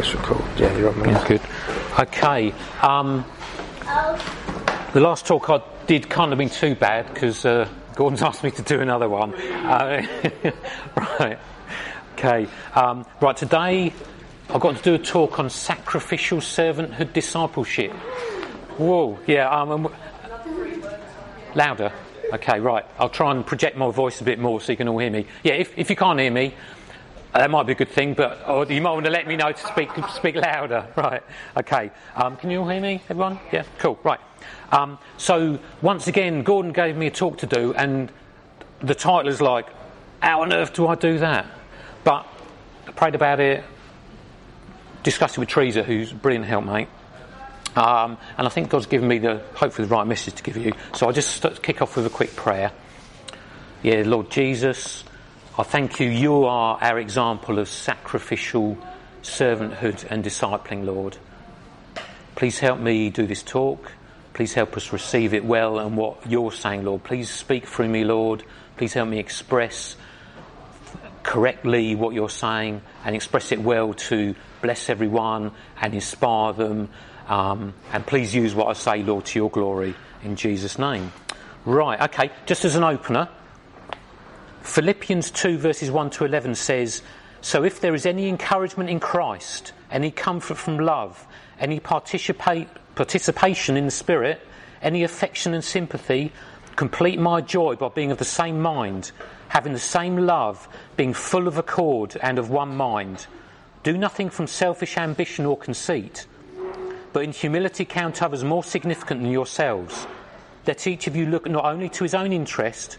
press record. Yeah, you're on Yeah, good. Okay. Um, the last talk I did kind of been too bad because uh, Gordon's asked me to do another one. Uh, right. Okay. Um, right. Today I've got to do a talk on sacrificial servanthood discipleship. Whoa. Yeah. Um, louder. Okay. Right. I'll try and project my voice a bit more so you can all hear me. Yeah. If, if you can't hear me, that might be a good thing, but or you might want to let me know to speak speak louder. Right. Okay. Um, can you all hear me, everyone? Yeah. Cool. Right. Um, so once again, Gordon gave me a talk to do, and the title is like, "How on earth do I do that?" But I prayed about it, discussed it with Teresa, who's a brilliant helpmate. Um, and I think God's given me the hopefully the right message to give you. So I'll just kick off with a quick prayer. Yeah, Lord Jesus, I thank you. You are our example of sacrificial servanthood and discipling, Lord. Please help me do this talk. Please help us receive it well and what you're saying, Lord. Please speak through me, Lord. Please help me express correctly what you're saying and express it well to bless everyone and inspire them. Um, and please use what I say, Lord, to your glory in Jesus' name. Right, okay, just as an opener, Philippians 2, verses 1 to 11 says, So if there is any encouragement in Christ, any comfort from love, any participate, participation in the Spirit, any affection and sympathy, complete my joy by being of the same mind, having the same love, being full of accord and of one mind. Do nothing from selfish ambition or conceit, but in humility count others more significant than yourselves. Let each of you look not only to his own interest,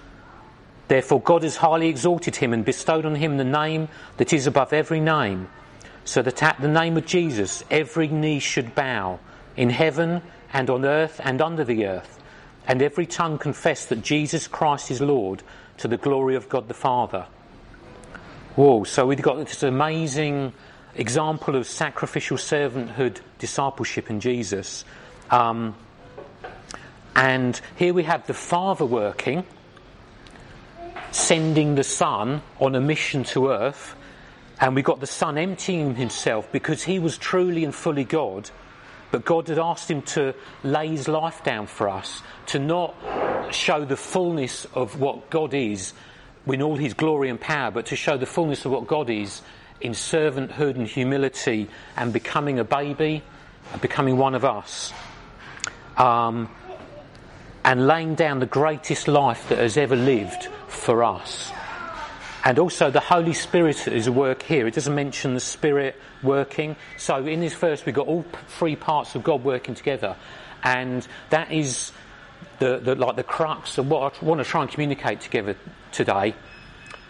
Therefore, God has highly exalted him and bestowed on him the name that is above every name, so that at the name of Jesus every knee should bow, in heaven and on earth and under the earth, and every tongue confess that Jesus Christ is Lord to the glory of God the Father. Whoa, so we've got this amazing example of sacrificial servanthood discipleship in Jesus. Um, and here we have the Father working sending the Son on a mission to earth, and we got the Son emptying himself because he was truly and fully God, but God had asked him to lay his life down for us, to not show the fullness of what God is in all his glory and power, but to show the fullness of what God is in servanthood and humility and becoming a baby, and becoming one of us. Um, and laying down the greatest life that has ever lived for us. And also the Holy Spirit is at work here. It doesn't mention the Spirit working. So in this verse we've got all three parts of God working together. And that is the, the like the crux of what I want to try and communicate together today.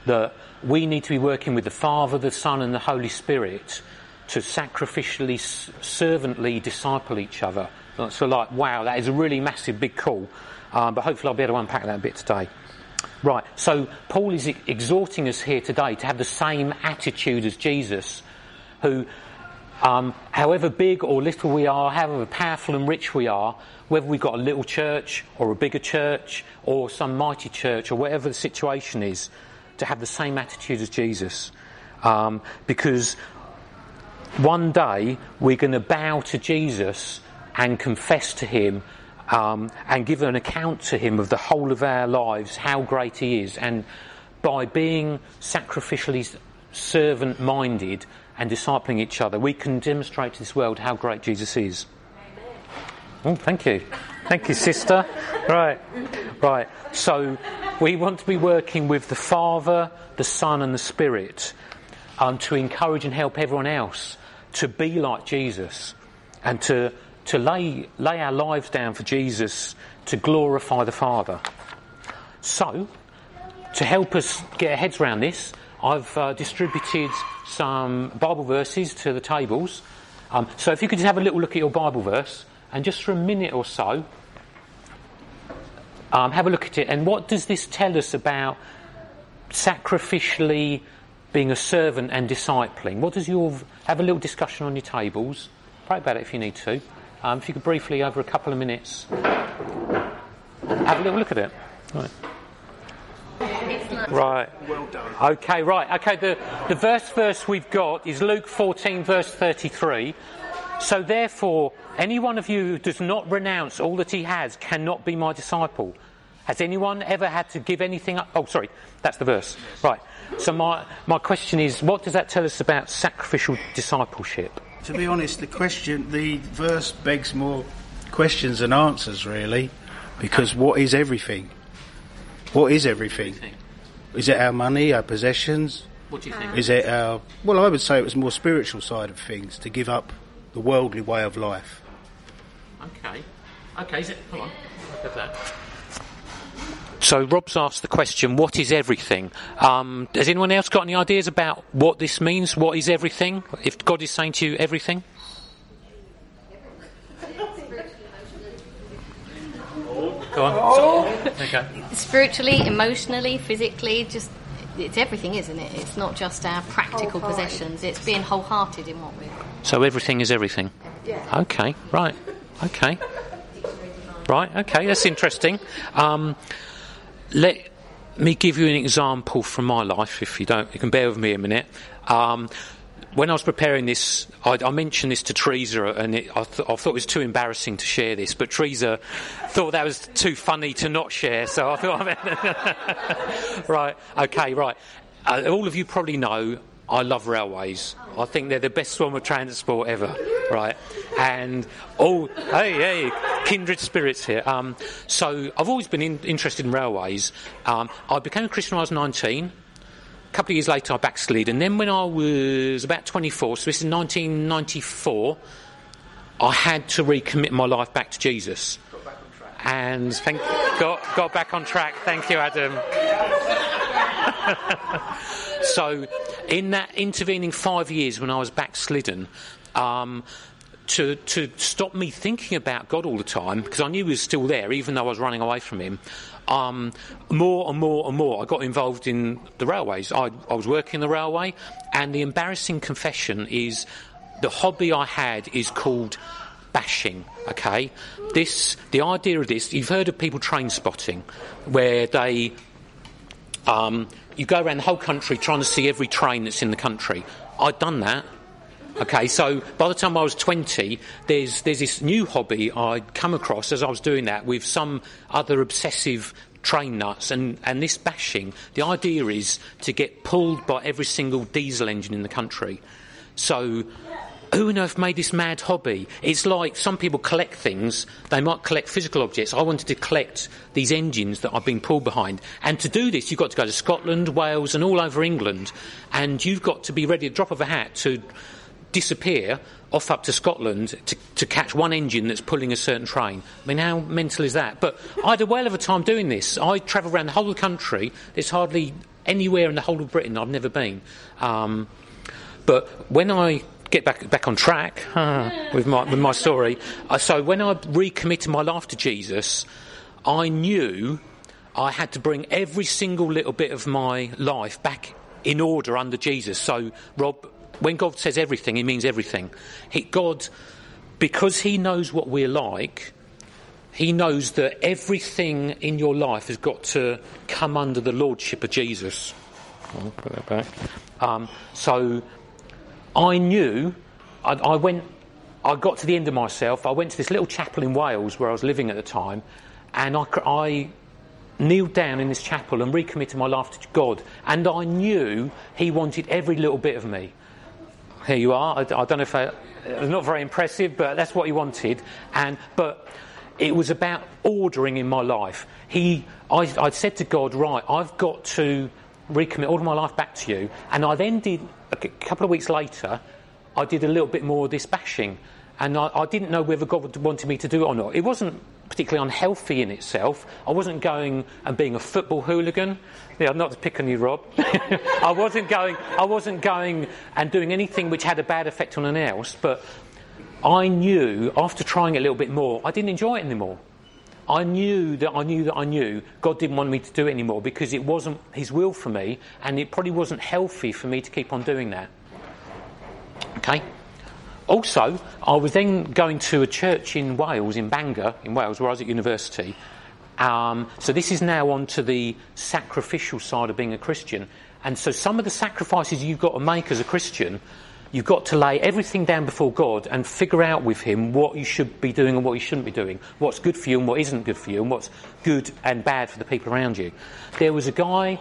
That we need to be working with the Father, the Son and the Holy Spirit to sacrificially, servantly disciple each other. So like, wow, that is a really massive big call. Um, but hopefully I'll be able to unpack that a bit today. Right, so Paul is exhorting us here today to have the same attitude as Jesus, who, um, however big or little we are, however powerful and rich we are, whether we've got a little church or a bigger church or some mighty church or whatever the situation is, to have the same attitude as Jesus. Um, because one day we're going to bow to Jesus and confess to him um, and give an account to him of the whole of our lives, how great he is. And by being sacrificially servant minded and discipling each other, we can demonstrate to this world how great Jesus is. Oh, thank you. Thank you, sister. Right, right. So we want to be working with the Father, the Son, and the Spirit um, to encourage and help everyone else to be like Jesus and to to lay, lay our lives down for Jesus to glorify the Father. So, to help us get our heads around this, I've uh, distributed some Bible verses to the tables. Um, so, if you could just have a little look at your Bible verse, and just for a minute or so, Um, have a look at it. And what does this tell us about sacrificially being a servant and discipling? What does your have a little discussion on your tables? Pray about it if you need to. Um, if you could briefly, over a couple of minutes, have a little look at it. Right. Right. Well done. Okay, right. Okay, the, the verse verse we've got is Luke 14, verse 33. So therefore, any one of you who does not renounce all that he has cannot be my disciple. Has anyone ever had to give anything up? Oh, sorry, that's the verse. Right. So my, my question is, what does that tell us about sacrificial discipleship? To be honest, the question, the verse begs more questions than answers, really, because what is everything? What is everything? Is it our money, our possessions? What do you think? Is it our? Well, I would say it was more spiritual side of things to give up the worldly way of life. Okay. Okay, is it? Hold on. Look at that. So Rob's asked the question, what is everything? Um, has anyone else got any ideas about what this means? What is everything? If God is saying to you everything? Go on. Okay. Spiritually, emotionally, physically, just it's everything, isn't it? It's not just our practical possessions. It's being wholehearted in what we're. So everything is everything. Yeah. Okay. Right. Okay. Right. Okay. That's interesting. Um, let me give you an example from my life, if you don't. You can bear with me a minute. Um, when I was preparing this, I, I mentioned this to Teresa, and it, I, th- I thought it was too embarrassing to share this. But Teresa thought that was too funny to not share, so I thought, right, okay, right. Uh, all of you probably know I love railways. I think they're the best form of transport ever, right? And oh, hey, hey, kindred spirits here. Um, so I've always been in, interested in railways. Um, I became a Christian when I was 19. A couple of years later, I backslid, and then when I was about 24, so this is 1994, I had to recommit my life back to Jesus. Got back on track. And thank, got, got back on track. Thank you, Adam. so, in that intervening five years when I was backslidden, um, to, to stop me thinking about God all the time, because I knew He was still there, even though I was running away from Him, um, more and more and more I got involved in the railways. I, I was working the railway, and the embarrassing confession is the hobby I had is called bashing. Okay, this the idea of this. You've heard of people train spotting, where they um, you go around the whole country trying to see every train that's in the country. I'd done that. Okay, so by the time I was 20, there's, there's this new hobby I'd come across as I was doing that with some other obsessive train nuts and, and this bashing. The idea is to get pulled by every single diesel engine in the country. So who on earth made this mad hobby? It's like some people collect things, they might collect physical objects. I wanted to collect these engines that I've been pulled behind. And to do this, you've got to go to Scotland, Wales, and all over England. And you've got to be ready at drop of a hat to disappear off up to Scotland to, to catch one engine that's pulling a certain train. I mean, how mental is that? But I had a whale of a time doing this. I travel around the whole of the country. There's hardly anywhere in the whole of Britain I've never been. Um, but when I get back back on track with my with my story, uh, so when I recommitted my life to Jesus, I knew I had to bring every single little bit of my life back in order under Jesus. So, Rob, when God says everything, He means everything. He, God, because He knows what we're like, He knows that everything in your life has got to come under the lordship of Jesus. I'll put that back. Um, so, I knew. I, I went. I got to the end of myself. I went to this little chapel in Wales where I was living at the time, and I, I kneeled down in this chapel and recommitted my life to God. And I knew He wanted every little bit of me. Here you are. I, I don't know if I, it not very impressive, but that's what He wanted. And but it was about ordering in my life. He, I, I said to God, right, I've got to recommit all of my life back to you. And I then did a couple of weeks later. I did a little bit more of this bashing, and I, I didn't know whether God wanted me to do it or not. It wasn't particularly unhealthy in itself. I wasn't going and being a football hooligan. Yeah, not to pick on you, Rob. I wasn't going. I wasn't going and doing anything which had a bad effect on anyone else. But I knew after trying a little bit more, I didn't enjoy it anymore. I knew that I knew that I knew God didn't want me to do it anymore because it wasn't His will for me, and it probably wasn't healthy for me to keep on doing that. Okay? Also, I was then going to a church in Wales, in Bangor, in Wales, where I was at university. Um, so this is now on to the sacrificial side of being a Christian. And so some of the sacrifices you've got to make as a Christian, you've got to lay everything down before God and figure out with Him what you should be doing and what you shouldn't be doing, what's good for you and what isn't good for you, and what's good and bad for the people around you. There was a guy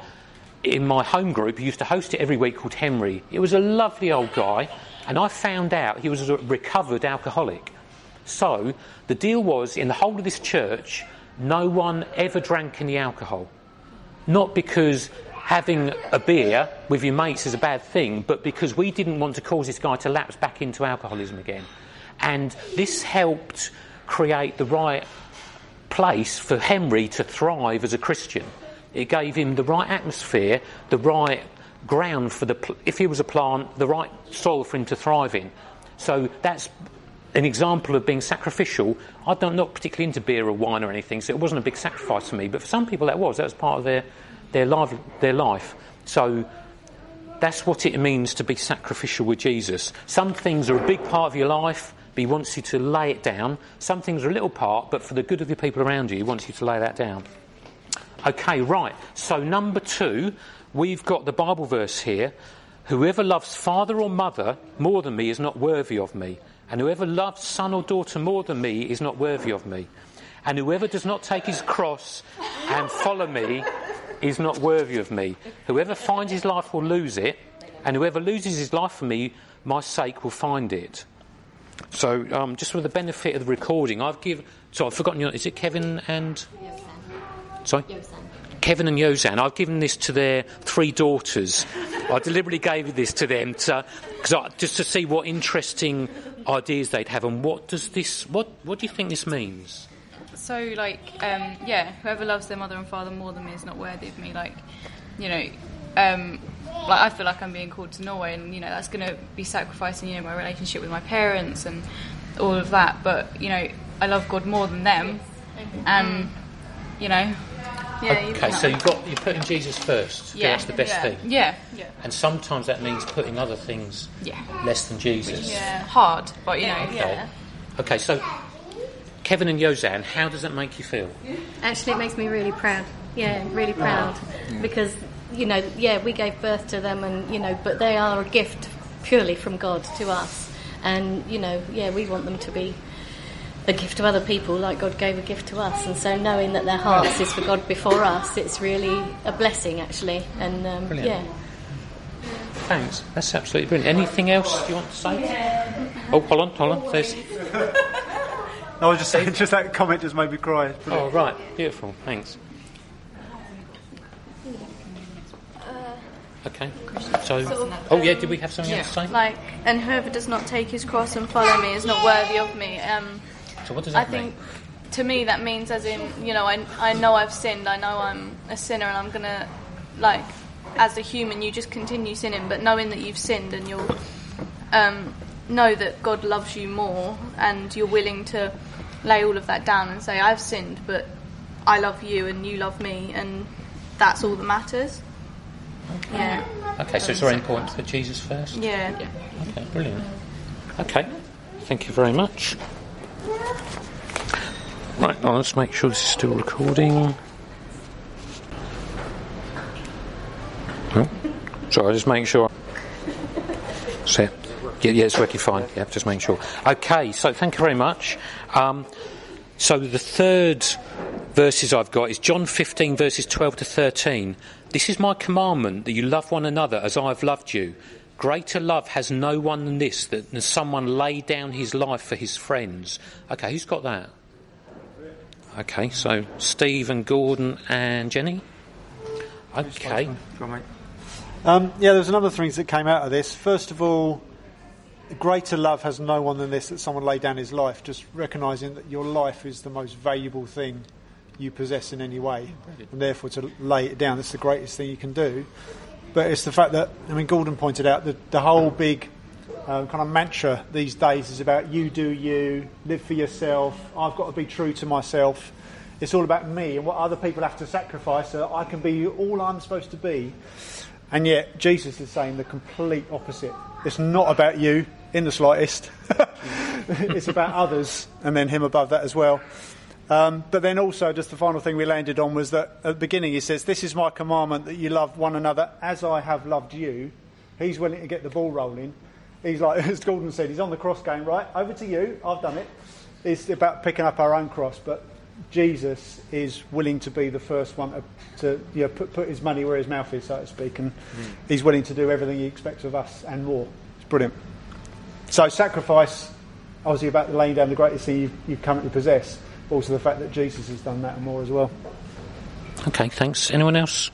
in my home group who used to host it every week called Henry. It was a lovely old guy, and I found out he was a recovered alcoholic. So the deal was in the whole of this church, no one ever drank any alcohol. Not because having a beer with your mates is a bad thing, but because we didn't want to cause this guy to lapse back into alcoholism again. And this helped create the right place for Henry to thrive as a Christian. It gave him the right atmosphere, the right ground for the, if he was a plant, the right soil for him to thrive in. So that's an example of being sacrificial. I'm not particularly into beer or wine or anything, so it wasn't a big sacrifice for me. But for some people, that was. That was part of their, their, life, their life. So that's what it means to be sacrificial with Jesus. Some things are a big part of your life, but he wants you to lay it down. Some things are a little part, but for the good of the people around you, he wants you to lay that down. Okay, right. So, number two, we've got the Bible verse here Whoever loves father or mother more than me is not worthy of me, and whoever loves son or daughter more than me is not worthy of me. And whoever does not take his cross and follow me is not worthy of me. Whoever finds his life will lose it, and whoever loses his life for me, my sake, will find it. So, um, just for the benefit of the recording, I've given. So I've forgotten your. Is it Kevin and? Sorry? Kevin and Yozan, I've given this to their three daughters. I deliberately gave this to them to, I, just to see what interesting ideas they'd have and what does this, what, what do you think this means? So, like, um, yeah, whoever loves their mother and father more than me is not worthy of me. Like, you know, um, like I feel like I'm being called to Norway, and you know that's going to be sacrificing, you know, my relationship with my parents and all of that. But you know, I love God more than them, and you know, yeah, okay, so you've got you're putting Jesus first. Yeah, that's the best yeah. thing. Yeah, yeah. And sometimes that means putting other things yeah. less than Jesus. Yeah, hard, but you know. Okay. Yeah. Okay, so Kevin and Yozan, how does that make you feel? Actually, it makes me really proud. Yeah, really proud because you know, yeah, we gave birth to them, and you know, but they are a gift purely from God to us, and you know, yeah, we want them to be a gift to other people like God gave a gift to us. And so knowing that their hearts is for God before us, it's really a blessing actually. And um, yeah. Thanks. That's absolutely brilliant. Anything else you want to say? Oh, hold on, hold on. There's. I was just saying, just that comment just made me cry. Oh, right. Beautiful. Thanks. Okay. So, oh yeah, did we have something yeah. else to say? Like, and whoever does not take his cross and follow me is not worthy of me. Um, so what does that I mean? think to me that means as in you know I I know I've sinned. I know I'm a sinner, and I'm gonna like as a human you just continue sinning, but knowing that you've sinned and you'll um, know that God loves you more, and you're willing to lay all of that down and say I've sinned, but I love you and you love me, and that's all that matters. Okay. Yeah. Okay, so it's very important to put Jesus first. Yeah. Okay, brilliant. Okay, thank you very much. Right, now let's make sure this is still recording. Oh, sorry, just make sure. So, yeah, yeah, it's working fine. Yeah, just making sure. Okay, so thank you very much. Um, so the third verses I've got is John 15, verses 12 to 13. This is my commandment that you love one another as I have loved you. Greater love has no one than this, that someone lay down his life for his friends. Okay, who's got that? Okay, so Steve and Gordon and Jenny. Okay. Um, yeah, there's a number of things that came out of this. First of all, greater love has no one than this, that someone lay down his life. Just recognising that your life is the most valuable thing you possess in any way, and therefore to lay it down, that's the greatest thing you can do but it's the fact that I mean Gordon pointed out that the whole big uh, kind of mantra these days is about you do you, live for yourself. I've got to be true to myself. It's all about me and what other people have to sacrifice so I can be all I'm supposed to be. And yet, Jesus is saying the complete opposite. It's not about you in the slightest, it's about others, and then Him above that as well. Um, but then also, just the final thing we landed on was that at the beginning he says, This is my commandment that you love one another as I have loved you. He's willing to get the ball rolling. He's like, as Gordon said, he's on the cross going, Right, over to you, I've done it. It's about picking up our own cross, but Jesus is willing to be the first one to, to you know, put, put his money where his mouth is, so to speak, and mm. he's willing to do everything he expects of us and more. It's brilliant. So, sacrifice, obviously, about laying down the greatest thing you, you currently possess, but also the fact that Jesus has done that and more as well. Okay, thanks. Anyone else?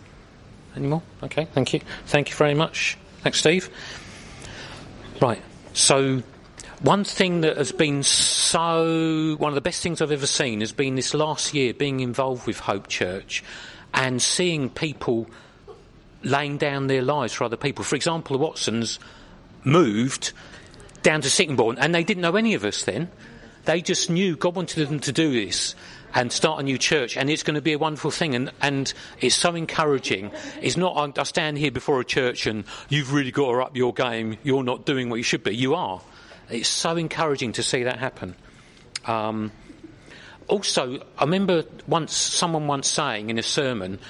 Any more? Okay, thank you. Thank you very much. Thanks, Steve. Right, so one thing that has been so, one of the best things I've ever seen has been this last year being involved with Hope Church and seeing people laying down their lives for other people. For example, the Watsons moved down to Sittingbourne and they didn't know any of us then. They just knew God wanted them to do this and start a new church, and it's going to be a wonderful thing. And, and it's so encouraging. It's not, I stand here before a church and you've really got to up your game, you're not doing what you should be. You are. It's so encouraging to see that happen. Um, also, I remember once someone once saying in a sermon,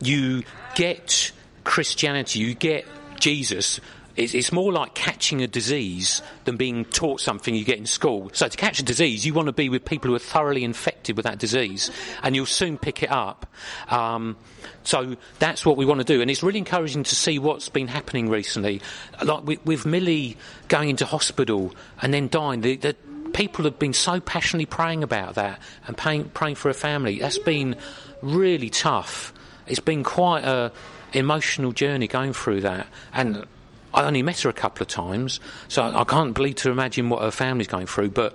you get Christianity, you get Jesus it's, more like catching a disease than being taught something you get in school. So to catch a disease, you want to be with people who are thoroughly infected with that disease, and you'll soon pick it up. Um, so that's what we want to do, and it's really encouraging to see what's been happening recently. Like with, with Millie going into hospital and then dying, the, the people have been so passionately praying about that and praying, for her family. That's been really tough. It's been quite a emotional journey going through that, and I only met her a couple of times, so I can't believe to imagine what her family's going through. But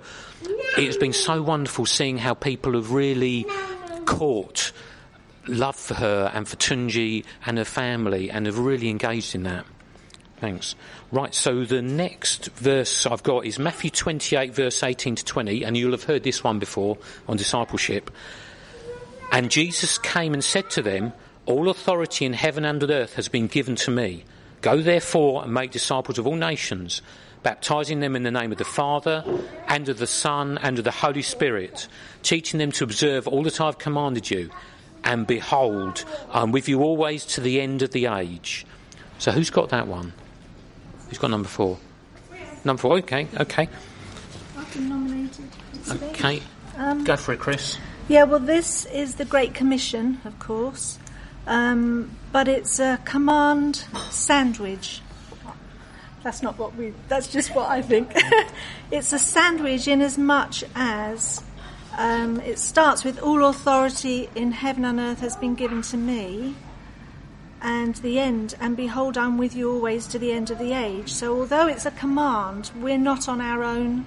it's been so wonderful seeing how people have really caught love for her and for Tunji and her family and have really engaged in that. Thanks. Right, so the next verse I've got is Matthew 28, verse 18 to 20, and you'll have heard this one before on discipleship. And Jesus came and said to them, All authority in heaven and on earth has been given to me. Go therefore and make disciples of all nations, baptizing them in the name of the Father, and of the Son, and of the Holy Spirit, teaching them to observe all that I have commanded you. And behold, I'm with you always to the end of the age. So who's got that one? Who's got number four? Number four, okay, okay. I've been nominated. Okay. Um, Go for it, Chris. Yeah, well, this is the Great Commission, of course. Um, but it's a command sandwich. That's not what we, that's just what I think. it's a sandwich in as much as um, it starts with all authority in heaven and earth has been given to me, and the end, and behold, I'm with you always to the end of the age. So, although it's a command, we're not on our own.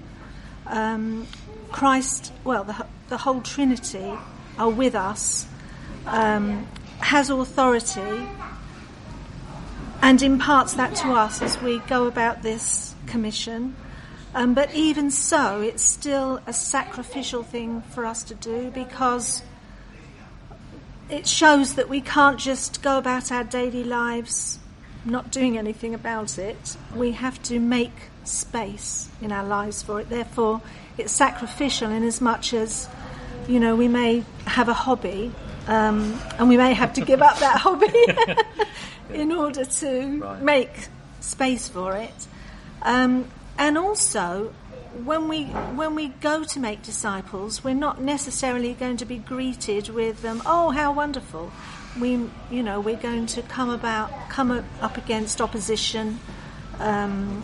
Um, Christ, well, the, the whole Trinity are with us. Um, has authority and imparts that to us as we go about this commission. Um, but even so, it's still a sacrificial thing for us to do because it shows that we can't just go about our daily lives not doing anything about it. We have to make space in our lives for it. Therefore, it's sacrificial in as much as, you know, we may have a hobby um, and we may have to give up that hobby in order to right. make space for it. Um, and also, when we when we go to make disciples, we're not necessarily going to be greeted with um, "Oh, how wonderful!" We, you know, we're going to come about come up against opposition, um,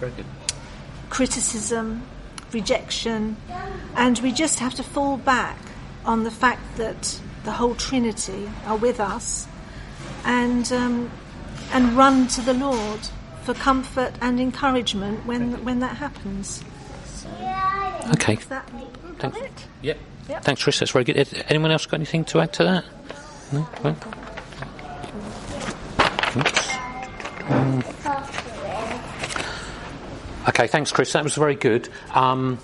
criticism, rejection, and we just have to fall back on the fact that the whole Trinity are with us, and um, and run to the Lord for comfort and encouragement when when that happens. okay. That Thanks. Yep. yep. Thanks, Chris. That's very good. Anyone else got anything to add to that? No. Okay, thanks, Chris. That was very good. Um,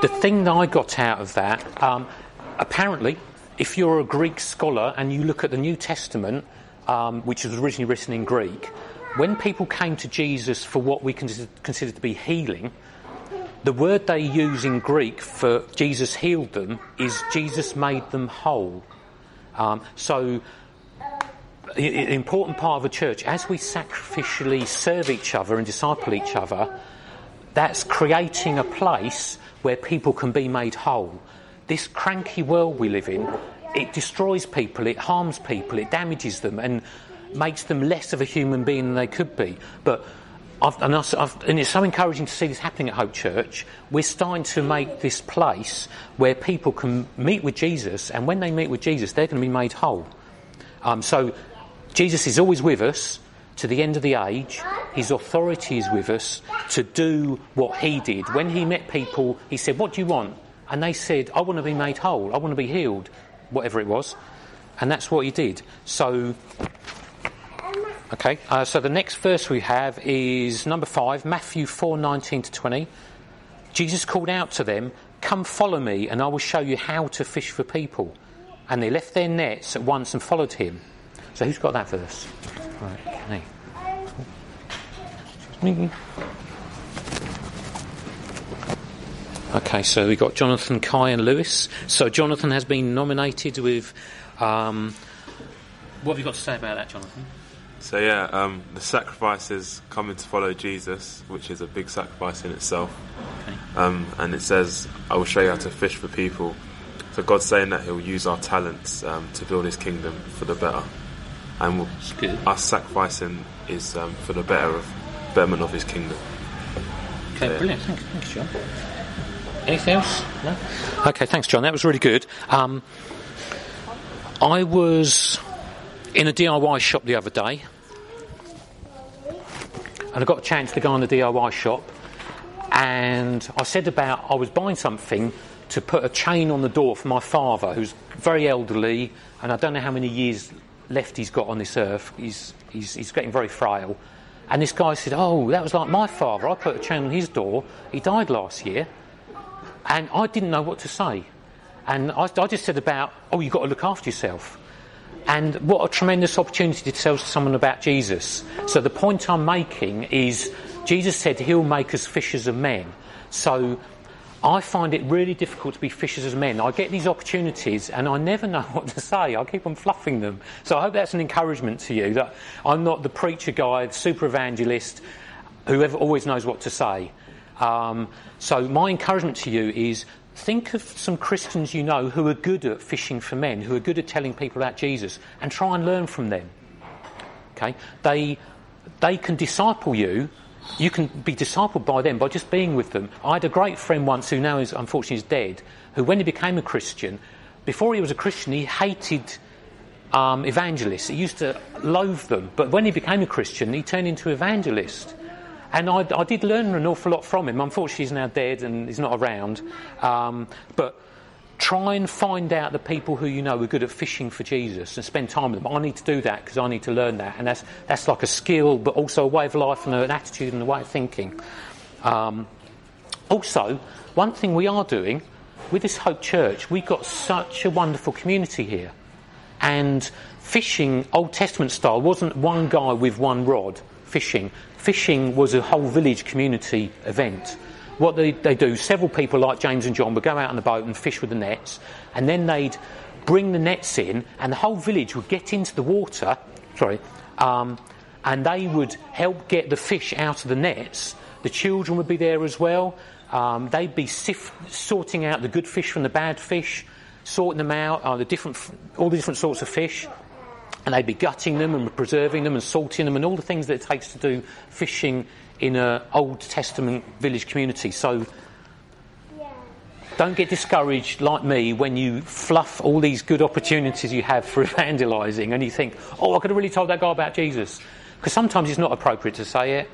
the thing that I got out of that, um, apparently, if you're a Greek scholar and you look at the New Testament, um, which was originally written in Greek, when people came to Jesus for what we consider, to be healing, the word they use in Greek for Jesus healed them is Jesus made them whole. Um, so, an important part of the church, as we sacrificially serve each other and disciple each other, that's creating a place where people can be made whole. This cranky world we live in, it destroys people, it harms people, it damages them, and makes them less of a human being than they could be. But I've, and, I've, and, it's so encouraging to see this happening at Hope Church. We're starting to make this place where people can meet with Jesus, and when they meet with Jesus, they're going to be made whole. Um, so Jesus is always with us to the end of the age. His authority is with us to do what he did. When he met people, he said, What do you want? And they said, I want to be made whole. I want to be healed, whatever it was. And that's what he did. So Okay, uh, so the next verse we have is number five, Matthew 4 19 to 20. Jesus called out to them, Come follow me, and I will show you how to fish for people. And they left their nets at once and followed him. So who's got that verse? Right, me. Okay, so we've got Jonathan, Kai, and Lewis. So Jonathan has been nominated with. Um, what have you got to say about that, Jonathan? So yeah, um, the sacrifice is coming to follow Jesus, which is a big sacrifice in itself. Okay. Um, and it says, "I will show you how to fish for people." So God's saying that He'll use our talents um, to build His kingdom for the better, and we'll, us sacrificing is um, for the better of betterment of His kingdom. Okay, so, yeah. brilliant. Thanks, thanks, John. Anything else? No. Okay, thanks, John. That was really good. Um, I was in a DIY shop the other day and I got a chance to go in the DIY shop, and I said about I was buying something to put a chain on the door for my father, who's very elderly, and I don't know how many years left he's got on this earth. He's, he's, he's getting very frail. And this guy said, Oh, that was like my father. I put a chain on his door. He died last year. And I didn't know what to say. And I, I just said about, Oh, you've got to look after yourself. And what a tremendous opportunity to tell someone about Jesus. So the point I'm making is Jesus said he'll make us fishers of men. So I find it really difficult to be fishers of men. I get these opportunities and I never know what to say. I keep on fluffing them. So I hope that's an encouragement to you that I'm not the preacher guy, the super evangelist, whoever always knows what to say. Um, so my encouragement to you is think of some Christians you know who are good at fishing for men, who are good at telling people about Jesus, and try and learn from them. Okay? They, they can disciple you. You can be discipled by them by just being with them. I had a great friend once who now is unfortunately is dead, who when he became a Christian, before he was a Christian, he hated um, evangelists. He used to loathe them. But when he became a Christian, he turned into evangelist. And I, I, did learn an awful lot from him. Unfortunately, he's now dead and he's not around. Um, but try and find out the people who you know are good at fishing for Jesus and spend time with them. I need to do that because I need to learn that. And that's, that's like a skill, but also a way of life and an attitude and a way of thinking. Um, also, one thing we are doing with this Hope Church, we've got such a wonderful community here. And fishing, Old Testament style, wasn't one guy with one rod fishing fishing was a whole village community event. What they, they do, several people like James and John would go out on the boat and fish with the nets, and then they'd bring the nets in, and the whole village would get into the water, sorry, um, and they would help get the fish out of the nets. The children would be there as well. Um, they'd be sorting out the good fish from the bad fish, sorting them out, uh, the different, all the different sorts of fish and they'd be gutting them and preserving them and salting them and all the things that it takes to do fishing in an Old Testament village community. So don't get discouraged like me when you fluff all these good opportunities you have for evangelizing and you think, oh, I could have really told that guy about Jesus. Because sometimes it's not appropriate to say it.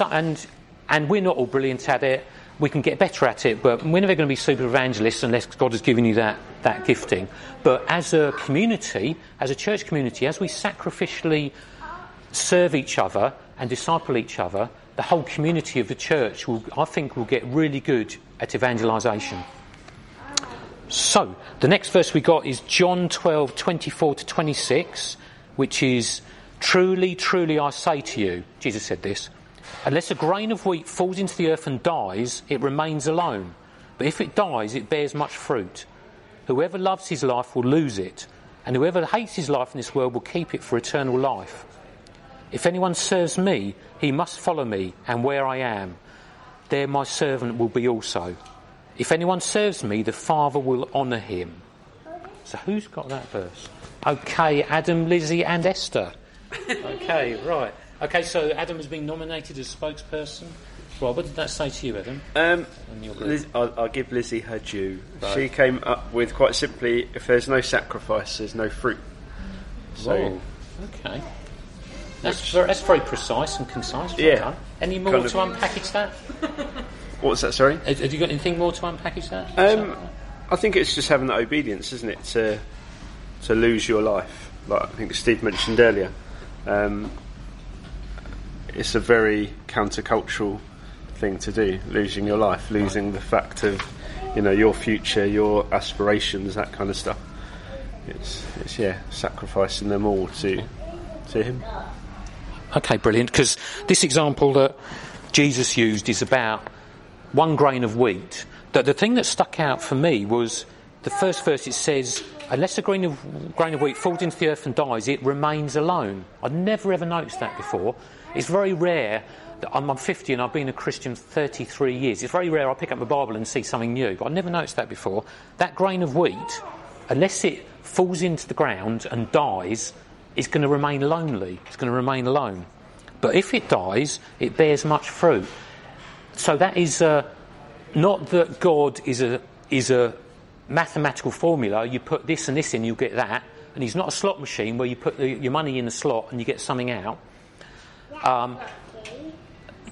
And, and we're not all brilliant at it we can get better at it, but we're never going to be super evangelists unless God has given you that, that gifting. But as a community, as a church community, as we sacrificially serve each other and disciple each other, the whole community of the church will, I think, will get really good at evangelisation. So, the next verse we got is John 12, 24 to 26, which is, Truly, truly I say to you, Jesus said this, unless a grain of wheat falls into the earth and dies, it remains alone. But if it dies, it bears much fruit. Whoever loves his life will lose it, and whoever hates his life in this world will keep it for eternal life. If anyone serves me, he must follow me, and where I am, there my servant will be also. If anyone serves me, the Father will honour him. So who's got that verse? Okay, Adam, Lizzie, and Esther. Okay, right. Okay, so Adam has been nominated as spokesperson. Right, what did that say to you, Adam? Um, And your group? Liz, I'll, I'll give Lizzie her due. She came up with quite simply: if there's no sacrifice, there's no fruit. So Whoa, okay. That's very, that's very precise and concise. Yeah. done. Any more Kind to of- unpackage that? what's that? Sorry. Have have you got anything more to unpackage that? Um, I think it's just having that obedience, isn't it? To to lose your life, like I think Steve mentioned earlier. Um, it's a very countercultural thing to do, losing your life, losing the fact of you know your future, your aspirations, that kind of stuff. It's, it's yeah, sacrificing them all to to him. Okay, brilliant. Because this example that Jesus used is about one grain of wheat. The, the thing that stuck out for me was the first verse. It says, "Unless a grain of grain of wheat falls into the earth and dies, it remains alone." I'd never ever noticed that before. It's very rare. That I'm, I'm 50 and I've been a Christian 33 years. It's very rare I pick up the Bible and see something new, but I never noticed that before. That grain of wheat, unless it falls into the ground and dies, is going to remain lonely. It's going to remain alone. But if it dies, it bears much fruit. So that is uh, not that God is a is a mathematical formula. You put this and this in, you'll get that. And He's not a slot machine where you put the, your money in the slot and you get something out. Um,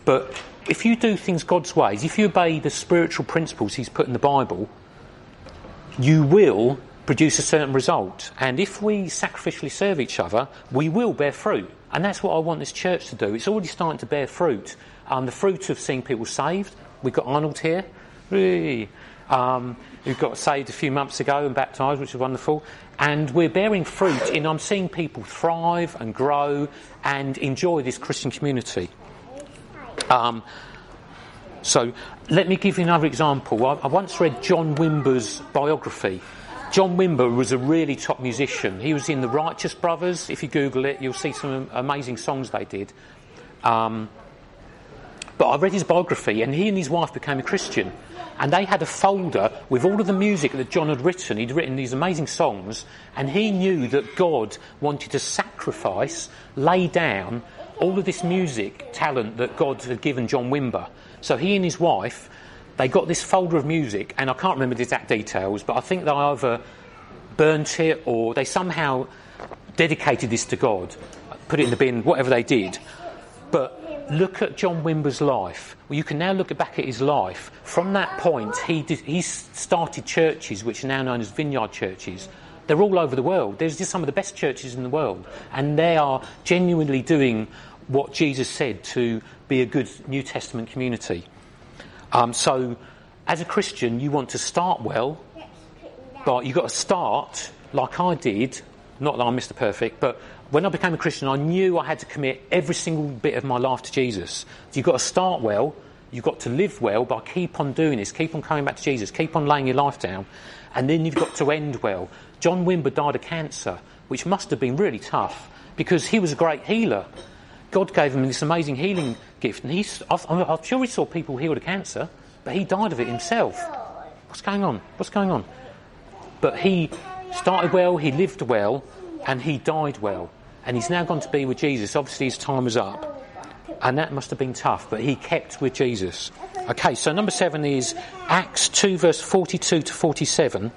but if you do things God's ways, if you obey the spiritual principles He's put in the Bible, you will produce a certain result. And if we sacrificially serve each other, we will bear fruit. And that's what I want this church to do. It's already starting to bear fruit. Um, the fruit of seeing people saved. We've got Arnold here. Whee! Um, who got saved a few months ago and baptised, which is wonderful. And we're bearing fruit in I'm seeing people thrive and grow and enjoy this Christian community. Um, so let me give you another example. I, I once read John Wimber's biography. John Wimber was a really top musician. He was in the Righteous Brothers. If you Google it, you'll see some amazing songs they did. Um, but I read his biography, and he and his wife became a Christian. And they had a folder with all of the music that John had written. He'd written these amazing songs, and he knew that God wanted to sacrifice, lay down all of this music talent that God had given John Wimber. So he and his wife, they got this folder of music, and I can't remember the exact details, but I think they either burnt it or they somehow dedicated this to God, put it in the bin, whatever they did. But look at John Wimber's life. Well, you can now look back at his life. From that point, he, did, he started churches which are now known as vineyard churches. They're all over the world. There's just some of the best churches in the world. And they are genuinely doing what Jesus said to be a good New Testament community. Um, so, as a Christian, you want to start well, but you've got to start like I did. Not that I'm Mr. Perfect, but when I became a Christian, I knew I had to commit every single bit of my life to Jesus. You've got to start well, you've got to live well, but keep on doing this, keep on coming back to Jesus, keep on laying your life down, and then you've got to end well. John Wimber died of cancer, which must have been really tough because he was a great healer. God gave him this amazing healing gift, and I'm sure he saw people healed of cancer, but he died of it himself. What's going on? What's going on? But he started well, he lived well, and he died well. And he's now gone to be with Jesus. Obviously, his time was up. And that must have been tough, but he kept with Jesus. Okay, so number seven is Acts 2, verse 42 to 47.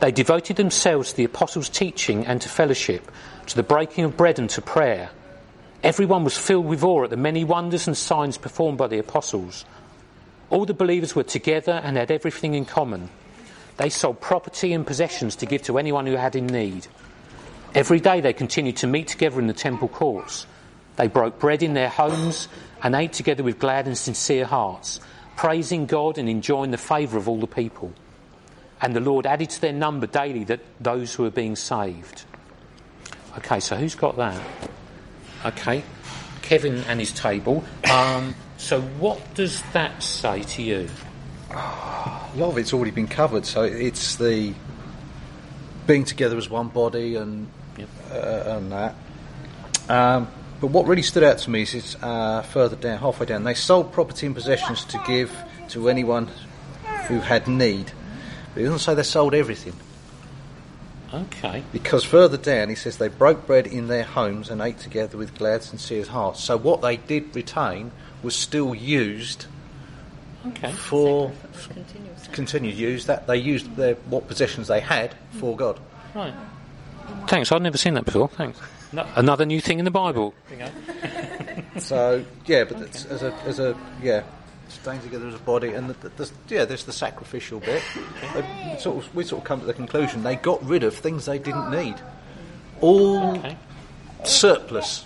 They devoted themselves to the apostles' teaching and to fellowship, to the breaking of bread and to prayer. Everyone was filled with awe at the many wonders and signs performed by the apostles. All the believers were together and had everything in common. They sold property and possessions to give to anyone who had in need. Every day they continued to meet together in the temple courts. They broke bread in their homes and ate together with glad and sincere hearts, praising God and enjoying the favour of all the people. and the Lord added to their number daily that those who were being saved. Okay, so who's got that? Okay, Kevin and his table. Um, so what does that say to you? A lot of it's already been covered, so it's the being together as one body and uh, and that. Um, but what really stood out to me is it's uh, further down, halfway down. They sold property and possessions to give to anyone who had need. But it doesn't say they sold everything. Okay. Because further down, he says they broke bread in their homes and ate together with glad, sincere hearts. So what they did retain was still used Okay. for continued use that. They used their what possessions they had for God. Right. Thanks. I'd never seen that before. Thanks. No, another new thing in the Bible. So yeah, but it's, as a as a yeah, staying together as a body, and the, the, the, yeah, there's the sacrificial bit. They sort of, we sort of come to the conclusion they got rid of things they didn't need, all Okay. surplus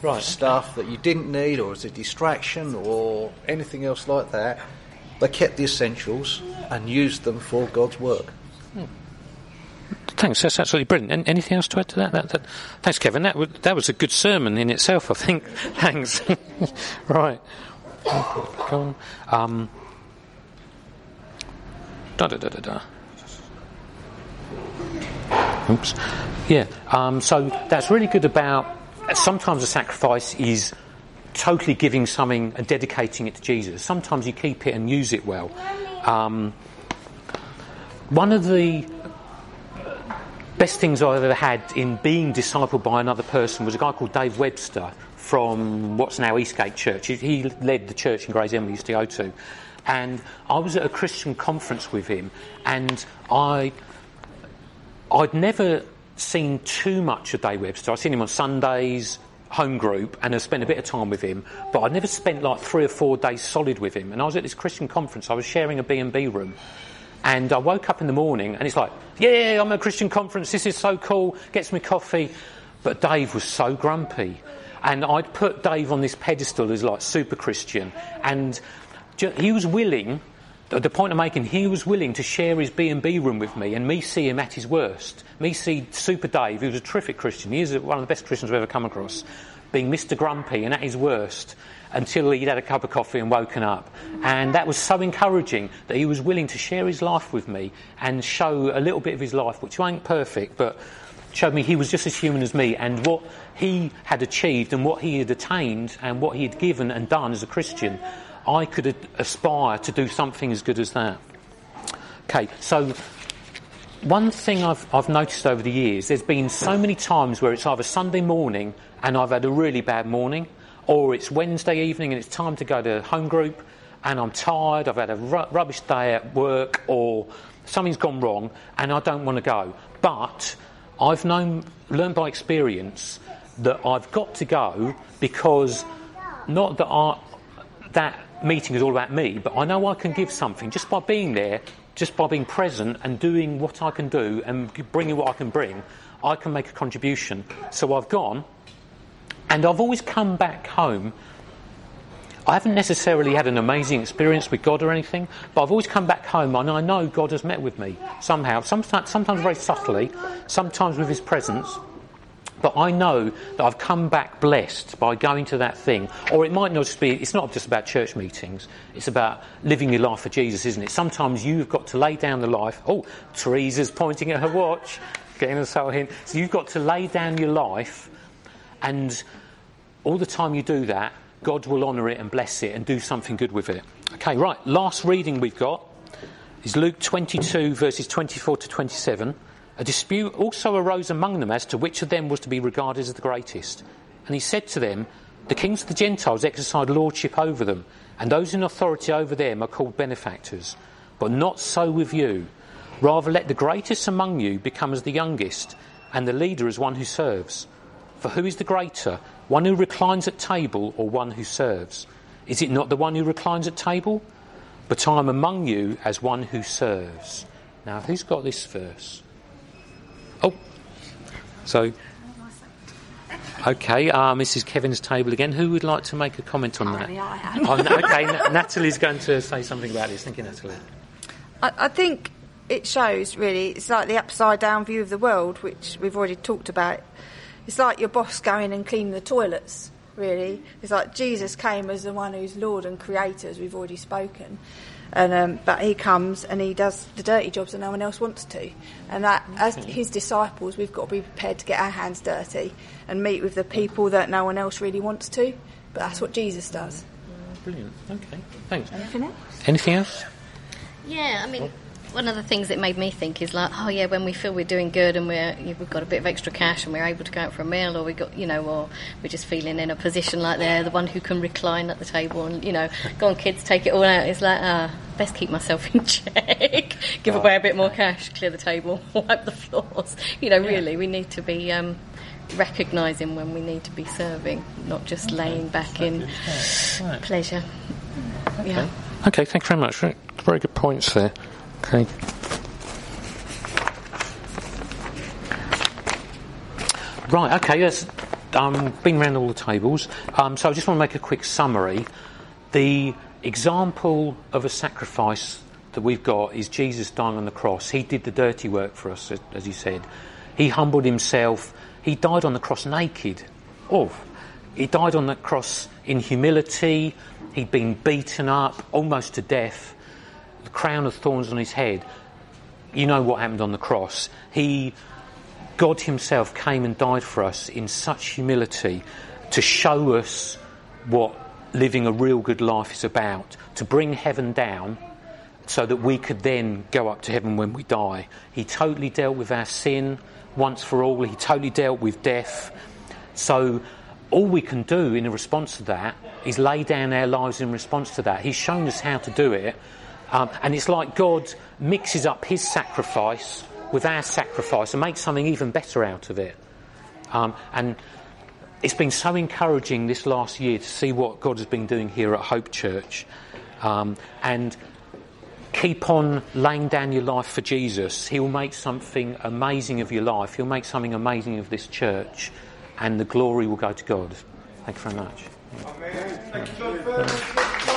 Right. stuff that you didn't need, or as a distraction, or anything else like that. They kept the essentials and used them for God's work. Hmm. Thanks. That's absolutely brilliant. An- anything else to add to that? that, that thanks, Kevin. That, was that was a good sermon in itself, I think. thanks. right. On. Um, da da da da da. Oops. Yeah. Um, so that's really good about. Sometimes a sacrifice is totally giving something and dedicating it to Jesus. Sometimes you keep it and use it well. Um, one of the best things I've ever had in being discipled by another person was a guy called Dave Webster from what's now Eastgate Church. He, led the church in Gray's Inn we used to go to. And I was at a Christian conference with him, and I I'd never seen too much of Dave Webster. I'd seen him on Sundays, home group, and I spent a bit of time with him. But I'd never spent like three or four days solid with him. And I was at this Christian conference. I was sharing a B&B room. And I woke up in the morning and it's like, yeah, I'm at a Christian conference. This is so cool. Gets me coffee. But Dave was so grumpy. And I'd put Dave on this pedestal as like super Christian. And he was willing the point I'm making, he was willing to share his B&B room with me and me see him at his worst. Me see Super Dave, who was a terrific Christian, he is one of the best Christians I've ever come across, being Mr. Grumpy and at his worst until he'd had a cup of coffee and woken up. And that was so encouraging that he was willing to share his life with me and show a little bit of his life, which ain't perfect, but showed me he was just as human as me and what he had achieved and what he had attained and what he had given and done as a Christian. I could aspire to do something as good as that. Okay, so one thing I've, I've noticed over the years, there's been so many times where it's either Sunday morning and I've had a really bad morning, or it's Wednesday evening and it's time to go to home group and I'm tired, I've had a ru- rubbish day at work, or something's gone wrong and I don't want to go. But I've known, learned by experience that I've got to go because not that I, that meeting is all about me, but I know I can give something just by being there, just by being present and doing what I can do and bringing what I can bring. I can make a contribution. So I've gone, and I've always come back home. I haven't necessarily had an amazing experience with God or anything, but I've always come back home and I know God has met with me somehow, sometimes, sometimes very subtly, sometimes with His presence. But I know that I've come back blessed by going to that thing. Or it might not just be, it's not just about church meetings, it's about living your life for Jesus, isn't it? Sometimes you've got to lay down the life. Oh, Teresa's pointing at her watch, getting a subtle hint. So you've got to lay down your life, and all the time you do that, God will honour it and bless it and do something good with it. Okay, right, last reading we've got is Luke 22, verses 24 to 27. A dispute also arose among them as to which of them was to be regarded as the greatest. And he said to them, The kings of the Gentiles exercise lordship over them, and those in authority over them are called benefactors. But not so with you. Rather, let the greatest among you become as the youngest, and the leader as one who serves. For who is the greater, one who reclines at table or one who serves? Is it not the one who reclines at table? But I am among you as one who serves. Now, who's got this verse? Oh, so. Okay, uh, Mrs. Kevin's table again. Who would like to make a comment on that? Oh, okay, N- Natalie's going to say something about this. Thank you, Natalie. I, I think it shows really. It's like the upside down view of the world, which we've already talked about. It's like your boss going and cleaning the toilets. Really, it's like Jesus came as the one who's Lord and Creator, as we've already spoken. And um, but he comes and he does the dirty jobs that no one else wants to. And that, as his disciples, we've got to be prepared to get our hands dirty and meet with the people that no one else really wants to. But that's what Jesus does. Brilliant. Okay. Thanks. Anything else? Anything else? Yeah, I mean, one of the things that made me think is like, oh yeah, when we feel we're doing good and we're we've got a bit of extra cash and we're able to go out for a meal, or we got you know, or we're just feeling in a position like they're the one who can recline at the table and you know, go on kids, take it all out. It's like, ah, best keep myself in check, give away a bit more cash, clear the table, wipe the floors. You know, really, we need to be. Um, Recognising when we need to be serving, not just laying back in pleasure. Yeah. Okay, thank you very much. Very, very good points there. Okay. Right, okay, yes. Um, been around all the tables. Um, so I just want to make a quick summary. The example of a sacrifice that we've got is Jesus dying on the cross. He did the dirty work for us, as he said. He humbled himself. He died on the cross naked. Oh, he died on the cross in humility. He'd been beaten up almost to death, the crown of thorns on his head. You know what happened on the cross. He, God Himself, came and died for us in such humility to show us what living a real good life is about, to bring heaven down so that we could then go up to heaven when we die. He totally dealt with our sin once for all, He totally dealt with death. So all we can do in response to that is lay down our lives in response to that. He's shown us how to do it. Um, and it's like God mixes up his sacrifice with our sacrifice and makes something even better out of it. Um, and it's been so encouraging this last year to see what God has been doing here at Hope Church. Um, and keep on laying down your life for Jesus. He'll make something amazing of your life. He'll make something amazing of this church and the glory will go to God. Thank you very much. Amen.